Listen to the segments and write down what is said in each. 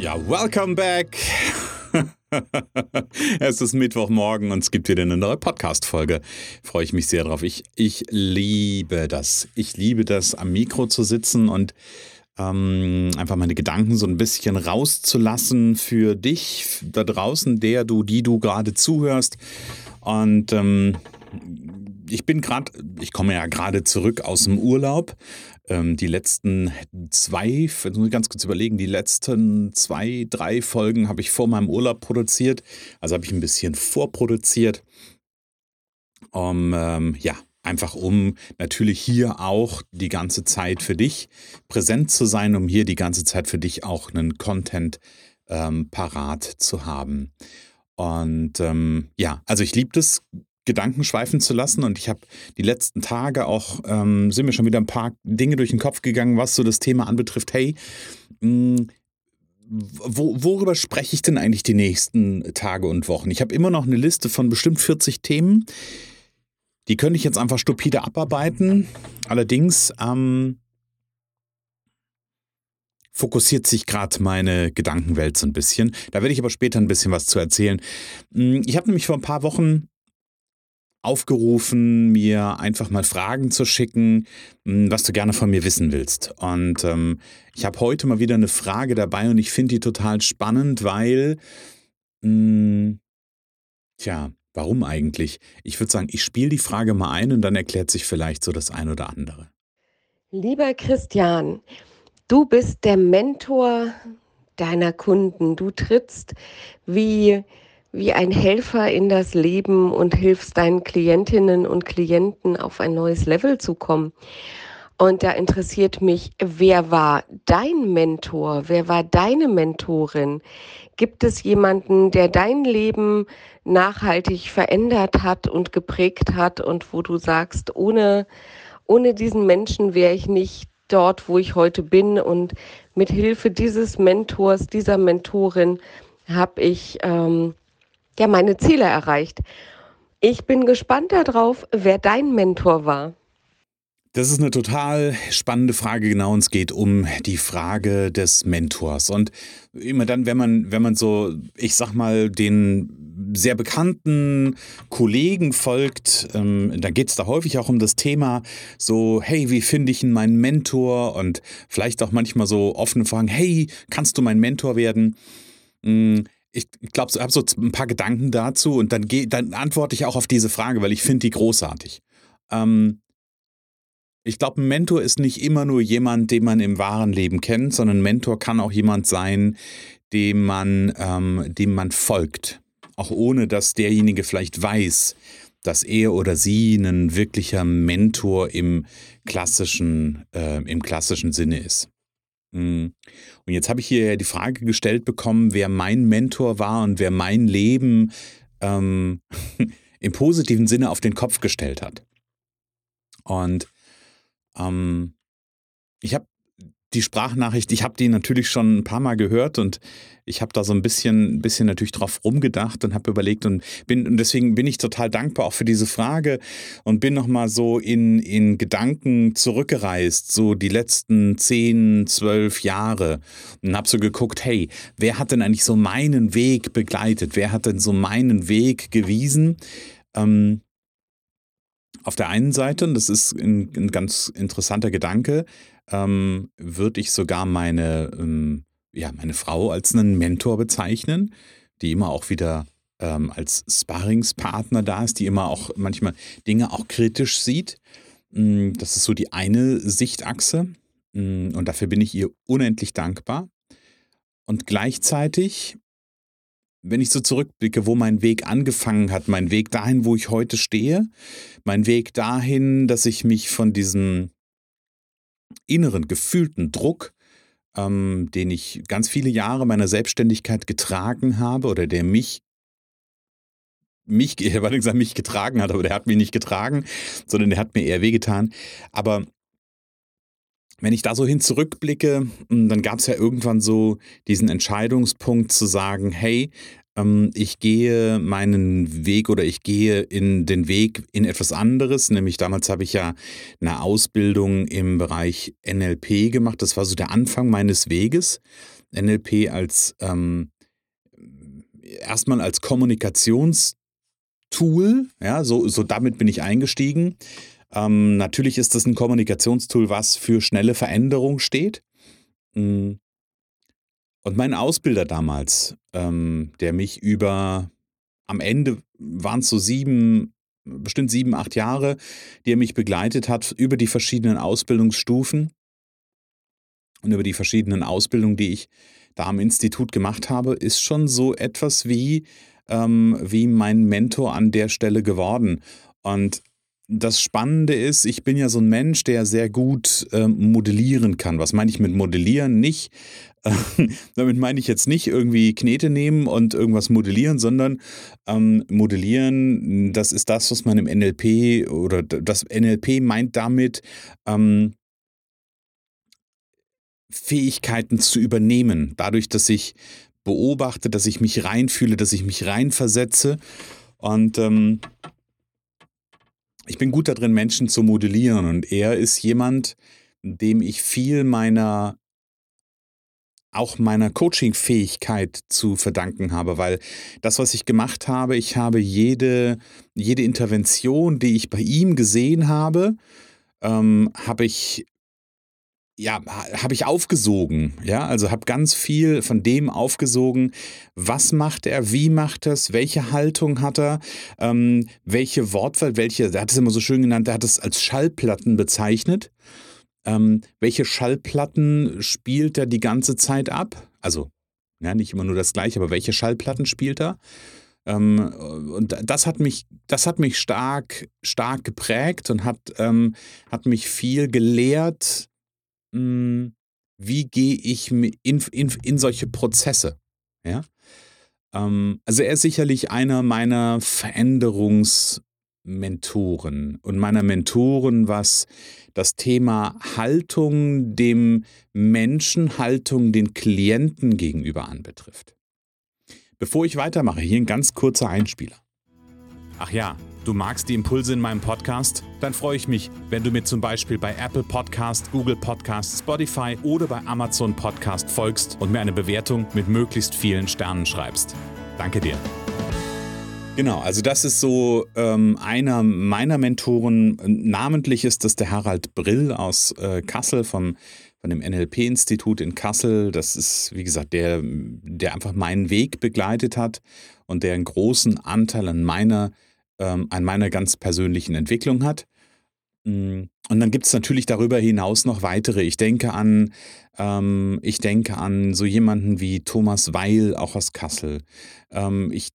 Ja, welcome back. es ist Mittwochmorgen und es gibt wieder eine neue Podcast-Folge. Freue ich mich sehr drauf. Ich, ich liebe das. Ich liebe das, am Mikro zu sitzen und ähm, einfach meine Gedanken so ein bisschen rauszulassen für dich da draußen, der du, die du gerade zuhörst. Und ähm, ich bin gerade, ich komme ja gerade zurück aus dem Urlaub. Ähm, die letzten zwei, muss ich ganz kurz überlegen, die letzten zwei, drei Folgen habe ich vor meinem Urlaub produziert. Also habe ich ein bisschen vorproduziert. Um, ähm, ja, einfach um natürlich hier auch die ganze Zeit für dich präsent zu sein, um hier die ganze Zeit für dich auch einen Content ähm, parat zu haben. Und ähm, ja, also ich liebe das Gedanken schweifen zu lassen. Und ich habe die letzten Tage auch, ähm, sind mir schon wieder ein paar Dinge durch den Kopf gegangen, was so das Thema anbetrifft. Hey, mh, hm, wo, worüber spreche ich denn eigentlich die nächsten Tage und Wochen? Ich habe immer noch eine Liste von bestimmt 40 Themen. Die könnte ich jetzt einfach stupide abarbeiten. Allerdings ähm, fokussiert sich gerade meine Gedankenwelt so ein bisschen. Da werde ich aber später ein bisschen was zu erzählen. Hm, ich habe nämlich vor ein paar Wochen aufgerufen, mir einfach mal Fragen zu schicken, hm, was du gerne von mir wissen willst. Und ähm, ich habe heute mal wieder eine Frage dabei und ich finde die total spannend, weil, mh, hm, tja, warum eigentlich? Ich würde sagen, ich spiele die Frage mal ein und dann erklärt sich vielleicht so das ein oder andere. Lieber Christian, du bist der Mentor deiner Kunden. Du trittst wie wie ein Helfer in das Leben und hilfst deinen Klientinnen und Klienten auf ein neues Level zu kommen. Und da interessiert mich, wer war dein Mentor? Wer war deine Mentorin? Gibt es jemanden, der dein Leben nachhaltig verändert hat und geprägt hat und wo du sagst, ohne, ohne diesen Menschen wäre ich nicht dort, wo ich heute bin und mit Hilfe dieses Mentors, dieser Mentorin habe ich ähm, ja meine Ziele erreicht. Ich bin gespannt darauf, wer dein Mentor war. Das ist eine total spannende Frage, genau. Und es geht um die Frage des Mentors. Und immer dann, wenn man, wenn man so, ich sag mal, den sehr bekannten Kollegen folgt, ähm, da geht es da häufig auch um das Thema so, hey, wie finde ich meinen Mentor? Und vielleicht auch manchmal so offene Fragen, hey, kannst du mein Mentor werden? Mhm ich glaube, ich habe so ein paar Gedanken dazu und dann, geh, dann antworte ich auch auf diese Frage, weil ich finde die großartig. Ähm, ich glaube, ein Mentor ist nicht immer nur jemand, den man im wahren Leben kennt, sondern ein Mentor kann auch jemand sein, dem man, ähm, dem man folgt. Auch ohne dass derjenige vielleicht weiß, dass er oder sie ein wirklicher Mentor im klassischen, äh, im klassischen Sinne ist. Mhm. Und jetzt habe ich hier die Frage gestellt bekommen, wer mein Mentor war und wer mein Leben ähm, im positiven Sinne auf den Kopf gestellt hat. Und ähm, ich habe die Sprachnachricht, ich habe die natürlich schon ein paar Mal gehört und ich habe da so ein bisschen, bisschen natürlich drauf rumgedacht und habe überlegt und bin und deswegen bin ich total dankbar auch für diese Frage und bin nochmal so in, in Gedanken zurückgereist, so die letzten zehn, zwölf Jahre und habe so geguckt, hey, wer hat denn eigentlich so meinen Weg begleitet? Wer hat denn so meinen Weg gewiesen? Ähm, auf der einen Seite, und das ist ein, ein ganz interessanter Gedanke, ähm, würde ich sogar meine, ähm, ja, meine Frau als einen Mentor bezeichnen, die immer auch wieder ähm, als Sparringspartner da ist, die immer auch manchmal Dinge auch kritisch sieht. Mm, das ist so die eine Sichtachse mm, und dafür bin ich ihr unendlich dankbar. Und gleichzeitig, wenn ich so zurückblicke, wo mein Weg angefangen hat, mein Weg dahin, wo ich heute stehe, mein Weg dahin, dass ich mich von diesem inneren, gefühlten Druck ähm, den ich ganz viele Jahre meiner Selbstständigkeit getragen habe oder der mich mich, ich habe gesagt, mich getragen hat, aber der hat mich nicht getragen, sondern der hat mir eher wehgetan. Aber wenn ich da so hin zurückblicke, hm, dann gab es ja irgendwann so diesen Entscheidungspunkt zu sagen, hey, ähm, ich gehe meinen Weg oder ich gehe in den Weg in etwas anderes. Nämlich damals habe ich ja eine Ausbildung im Bereich NLP gemacht. Das war so der Anfang meines Weges. NLP als ähm, erstmal als Kommunikationstool, ja, so, so damit bin ich eingestiegen. Ähm, natürlich ist das ein Kommunikationstool, was für schnelle Veränderung steht. Hm. Und mein Ausbilder damals, ähm, der mich über, am Ende waren es so sieben, bestimmt sieben, acht Jahre, die er mich begleitet hat über die verschiedenen Ausbildungsstufen und über die verschiedenen Ausbildungen, die ich da am Institut gemacht habe, ist schon so etwas wie, ähm, wie mein Mentor an der Stelle geworden. Und das Spannende ist, ich bin ja so ein Mensch, der sehr gut äh, modellieren kann. Was meine ich mit modellieren? Nicht, äh, damit meine ich jetzt nicht irgendwie Knete nehmen und irgendwas modellieren, sondern ähm, modellieren, das ist das, was man im NLP oder das NLP meint damit, ähm, Fähigkeiten zu übernehmen. Dadurch, dass ich beobachte, dass ich mich reinfühle, dass ich mich reinversetze. Und ähm, ich bin gut darin, Menschen zu modellieren und er ist jemand, dem ich viel meiner auch meiner Coaching-Fähigkeit zu verdanken habe, weil das, was ich gemacht habe, ich habe jede, jede Intervention, die ich bei ihm gesehen habe, ähm, habe ich ja, habe ich aufgesogen, ja, also habe ganz viel von dem aufgesogen, was macht er, wie macht er es, welche Haltung hat er, ähm, welche Wortwahl, welche, er hat es immer so schön genannt, er hat es als Schallplatten bezeichnet. Ähm, welche Schallplatten spielt er die ganze Zeit ab? Also, ja, nicht immer nur das gleiche, aber welche Schallplatten spielt er? Ähm, und das hat mich, das hat mich stark, stark geprägt und hat, ähm, hat mich viel gelehrt, hm, wie gehe ich in, in, in solche Prozesse? Ja? Ähm, also er ist sicherlich einer meiner Veränderungsmentoren und meiner Mentoren, was das Thema Haltung dem Menschen, Haltung den Klienten gegenüber anbetrifft. Bevor ich weitermache, hier ein ganz kurzer Einspieler. Ach ja, Du magst die Impulse in meinem Podcast? Dann freue ich mich, wenn du mir zum Beispiel bei Apple Podcast, Google Podcast, Spotify oder bei Amazon Podcast folgst und mir eine Bewertung mit möglichst vielen Sternen schreibst. Danke dir. Genau, also das ist so ähm, einer meiner Mentoren. Namentlich ist das der Harald Brill aus äh, Kassel vom, von dem NLP-Institut in Kassel. Das ist, wie gesagt, der, der einfach meinen Weg begleitet hat und der einen großen Anteil an meiner ähm, an meiner ganz persönlichen Entwicklung hat. Mm, und dann gibt es natürlich darüber hinaus noch weitere. Ich denke an, ähm, ich denke an so jemanden wie Thomas Weil, auch aus Kassel. Ähm, ich,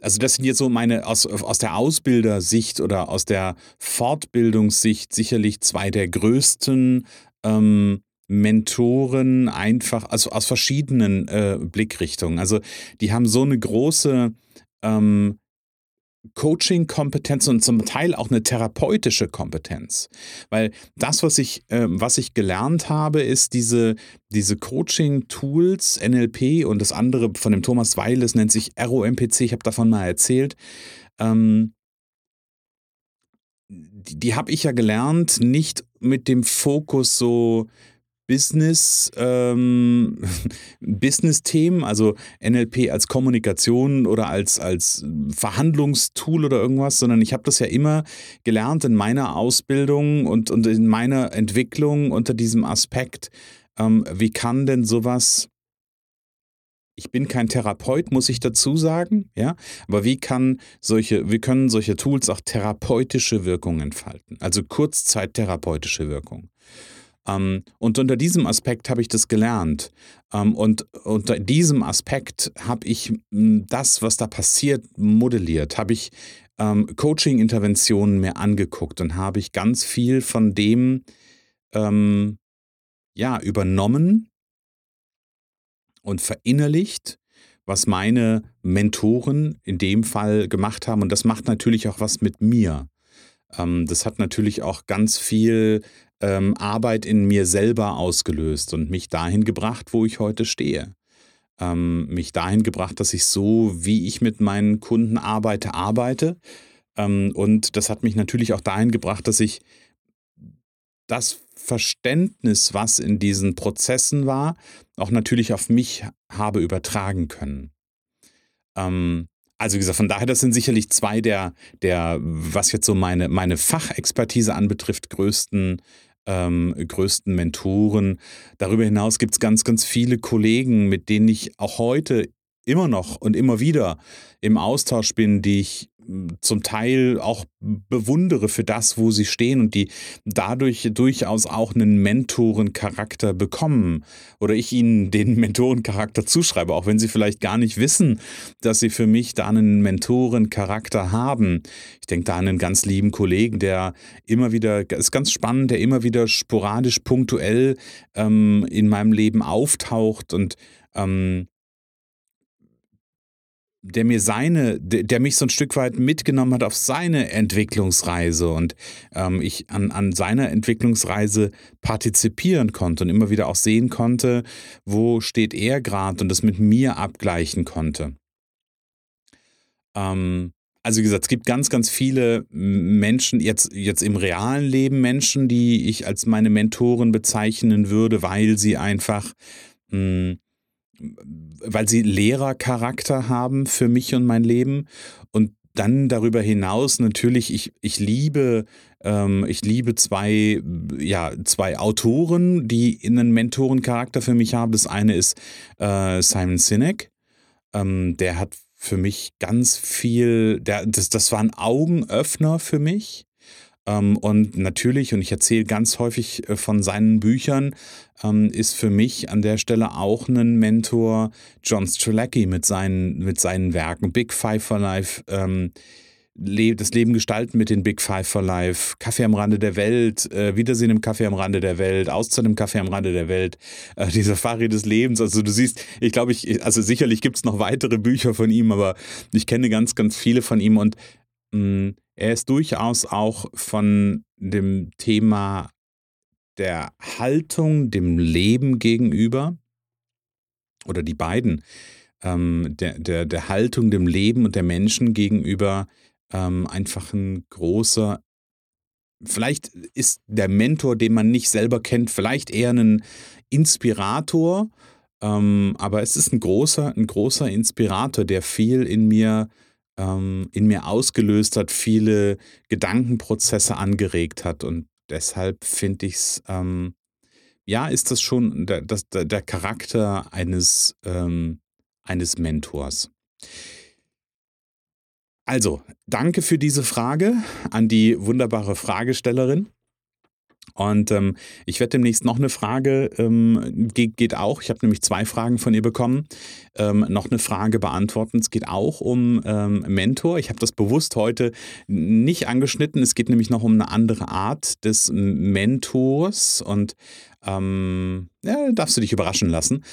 also das sind jetzt so meine aus, aus der Ausbildersicht oder aus der Fortbildungssicht sicherlich zwei der größten ähm, Mentoren einfach, also aus verschiedenen äh, Blickrichtungen. Also die haben so eine große ähm, Coaching-Kompetenz und zum Teil auch eine therapeutische Kompetenz. Weil das, was ich, äh, was ich gelernt habe, ist diese, diese Coaching-Tools, NLP und das andere von dem Thomas Weil, das nennt sich ROMPC, ich habe davon mal erzählt. Ähm, die, die habe ich ja gelernt, nicht mit dem Fokus so Business, ähm, Business-Themen, also NLP als Kommunikation oder als, als Verhandlungstool oder irgendwas, sondern ich habe das ja immer gelernt in meiner Ausbildung und, und in meiner Entwicklung unter diesem Aspekt, ähm, wie kann denn sowas ich bin kein Therapeut, muss ich dazu sagen, ja. Aber wie kann solche, wie können solche Tools auch therapeutische Wirkungen entfalten? Also kurzzeittherapeutische Wirkung. Ähm, und unter diesem Aspekt habe ich das gelernt. Ähm, und unter diesem Aspekt habe ich hm, das, was da passiert, modelliert, habe ich ähm, Coaching-Interventionen mir angeguckt und habe ich ganz viel von dem ja, übernommen und verinnerlicht, was meine Mentoren in dem Fall gemacht haben. Und das macht natürlich auch was mit mir. Ähm, das hat natürlich auch ganz viel ähm, Arbeit in mir selber ausgelöst und mich dahin gebracht, wo ich heute stehe. Ähm, mich dahin gebracht, dass ich so, wie ich mit meinen Kunden arbeite, arbeite. Ähm, und das hat mich natürlich auch dahin gebracht, dass ich das Verständnis, was in diesen Prozessen war, auch natürlich auf mich habe übertragen können. Ähm, also wie gesagt, von daher, das sind sicherlich zwei der, der was jetzt so meine, meine Fachexpertise anbetrifft, größten, ähm, größten Mentoren. Darüber hinaus gibt es ganz, ganz viele Kollegen, mit denen ich auch heute immer noch und immer wieder im Austausch bin, die ich zum Teil auch bewundere für das, wo sie stehen und die dadurch durchaus auch einen Mentorencharakter bekommen oder ich ihnen den Mentorencharakter zuschreibe, auch wenn sie vielleicht gar nicht wissen, dass sie für mich da einen Mentorencharakter haben. Ich denke da an einen ganz lieben Kollegen, der immer wieder, ist ganz spannend, der immer wieder sporadisch, punktuell ähm, in meinem Leben auftaucht und ähm, der mir seine, der mich so ein Stück weit mitgenommen hat auf seine Entwicklungsreise und ähm, ich an, an seiner Entwicklungsreise partizipieren konnte und immer wieder auch sehen konnte, wo steht er gerade und das mit mir abgleichen konnte. Ähm, also wie gesagt, es gibt ganz, ganz viele Menschen, jetzt, jetzt im realen Leben Menschen, die ich als meine Mentoren bezeichnen würde, weil sie einfach mh, hm, weil sie Lehrercharakter haben für mich und mein Leben. Und dann darüber hinaus natürlich, ich, ich liebe, ähm, ich liebe zwei, ja, zwei Autoren, die einen Mentorencharakter für mich haben. Das eine ist äh, Simon Sinek. Ähm, der hat für mich ganz viel, der, das, das war ein Augenöffner für mich. Ähm, und natürlich, und ich erzähle ganz häufig äh, von seinen Büchern, ähm, ist für mich an der Stelle auch ein Mentor John Strelacki mit seinen, mit seinen Werken. Big Five for Life, ähm, das Leben gestalten mit den Big Five for Life, Kaffee am Rande der Welt, äh, Wiedersehen im Kaffee am Rande der Welt, Auszeit im Kaffee am Rande der Welt, äh, die Safari des Lebens. Also du siehst, ich glaube, ich, also sicherlich gibt es noch weitere Bücher von ihm, aber ich kenne ganz, ganz viele von ihm und er ist durchaus auch von dem Thema der Haltung dem Leben gegenüber oder die beiden, ähm, der, der, der Haltung dem Leben und der Menschen gegenüber ähm, einfach ein großer, vielleicht ist der Mentor, den man nicht selber kennt, vielleicht eher ein Inspirator, ähm, aber es ist ein großer, ein großer Inspirator, der viel in mir ähm, in mir ausgelöst hat, viele Gedankenprozesse angeregt hat. Und deshalb finde ich es, ähm, ja, ist das schon der, das, der Charakter eines, ähm, eines Mentors. Also, danke für diese Frage an die wunderbare Fragestellerin. Und ähm, ich werde demnächst noch eine Frage, ähm, geht, geht, auch, ich habe nämlich zwei Fragen von ihr bekommen, ähm, noch eine Frage beantworten. Es geht auch um ähm, Mentor. Ich habe das bewusst heute nicht angeschnitten. Es geht nämlich noch um eine andere Art des Mentors und ähm, ja, darfst du dich überraschen lassen.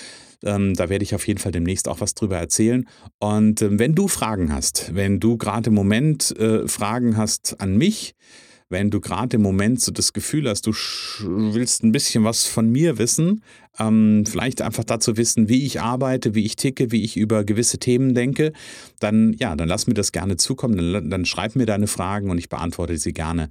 Ähm, da werde ich auf jeden Fall demnächst auch was drüber erzählen. Und wenn du Fragen hast, wenn du gerade im Moment äh, Fragen hast an mich, wenn du gerade im Moment so das Gefühl hast, du willst ein bisschen was von mir wissen, ähm, vielleicht einfach dazu wissen, wie ich arbeite, wie ich ticke, wie ich über gewisse Themen denke, dann ja, dann lass mir das gerne zukommen, dann, dann schreib mir deine Fragen und ich beantworte sie gerne.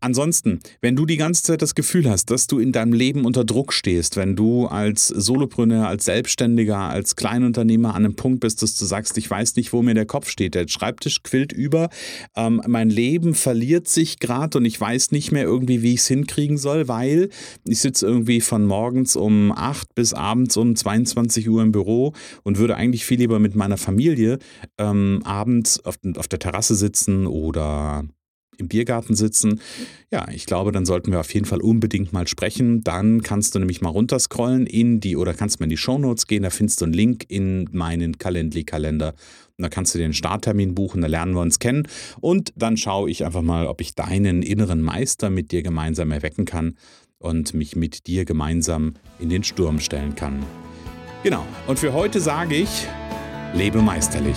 Ansonsten, wenn du die ganze Zeit das Gefühl hast, dass du in deinem Leben unter Druck stehst, wenn du als Solopreneur, als Selbstständiger, als Kleinunternehmer an einem Punkt bist, dass du sagst, ich weiß nicht, wo mir der Kopf steht, der Schreibtisch quillt über, ähm, mein Leben verliert sich gerade und ich weiß nicht mehr irgendwie, wie ich es hinkriegen soll, weil ich sitze irgendwie von morgens um 8 bis abends um 22 Uhr im Büro und würde eigentlich viel lieber mit meiner Familie ähm, abends auf, auf der Terrasse sitzen oder im Biergarten sitzen. Ja, ich glaube, dann sollten wir auf jeden Fall unbedingt mal sprechen. Dann kannst du nämlich mal runterscrollen in die oder kannst mal in die Shownotes gehen, da findest du einen Link in meinen Calendly-Kalender. Da kannst du den Starttermin buchen, da lernen wir uns kennen. Und dann schaue ich einfach mal, ob ich deinen inneren Meister mit dir gemeinsam erwecken kann und mich mit dir gemeinsam in den Sturm stellen kann. Genau, und für heute sage ich, lebe meisterlich.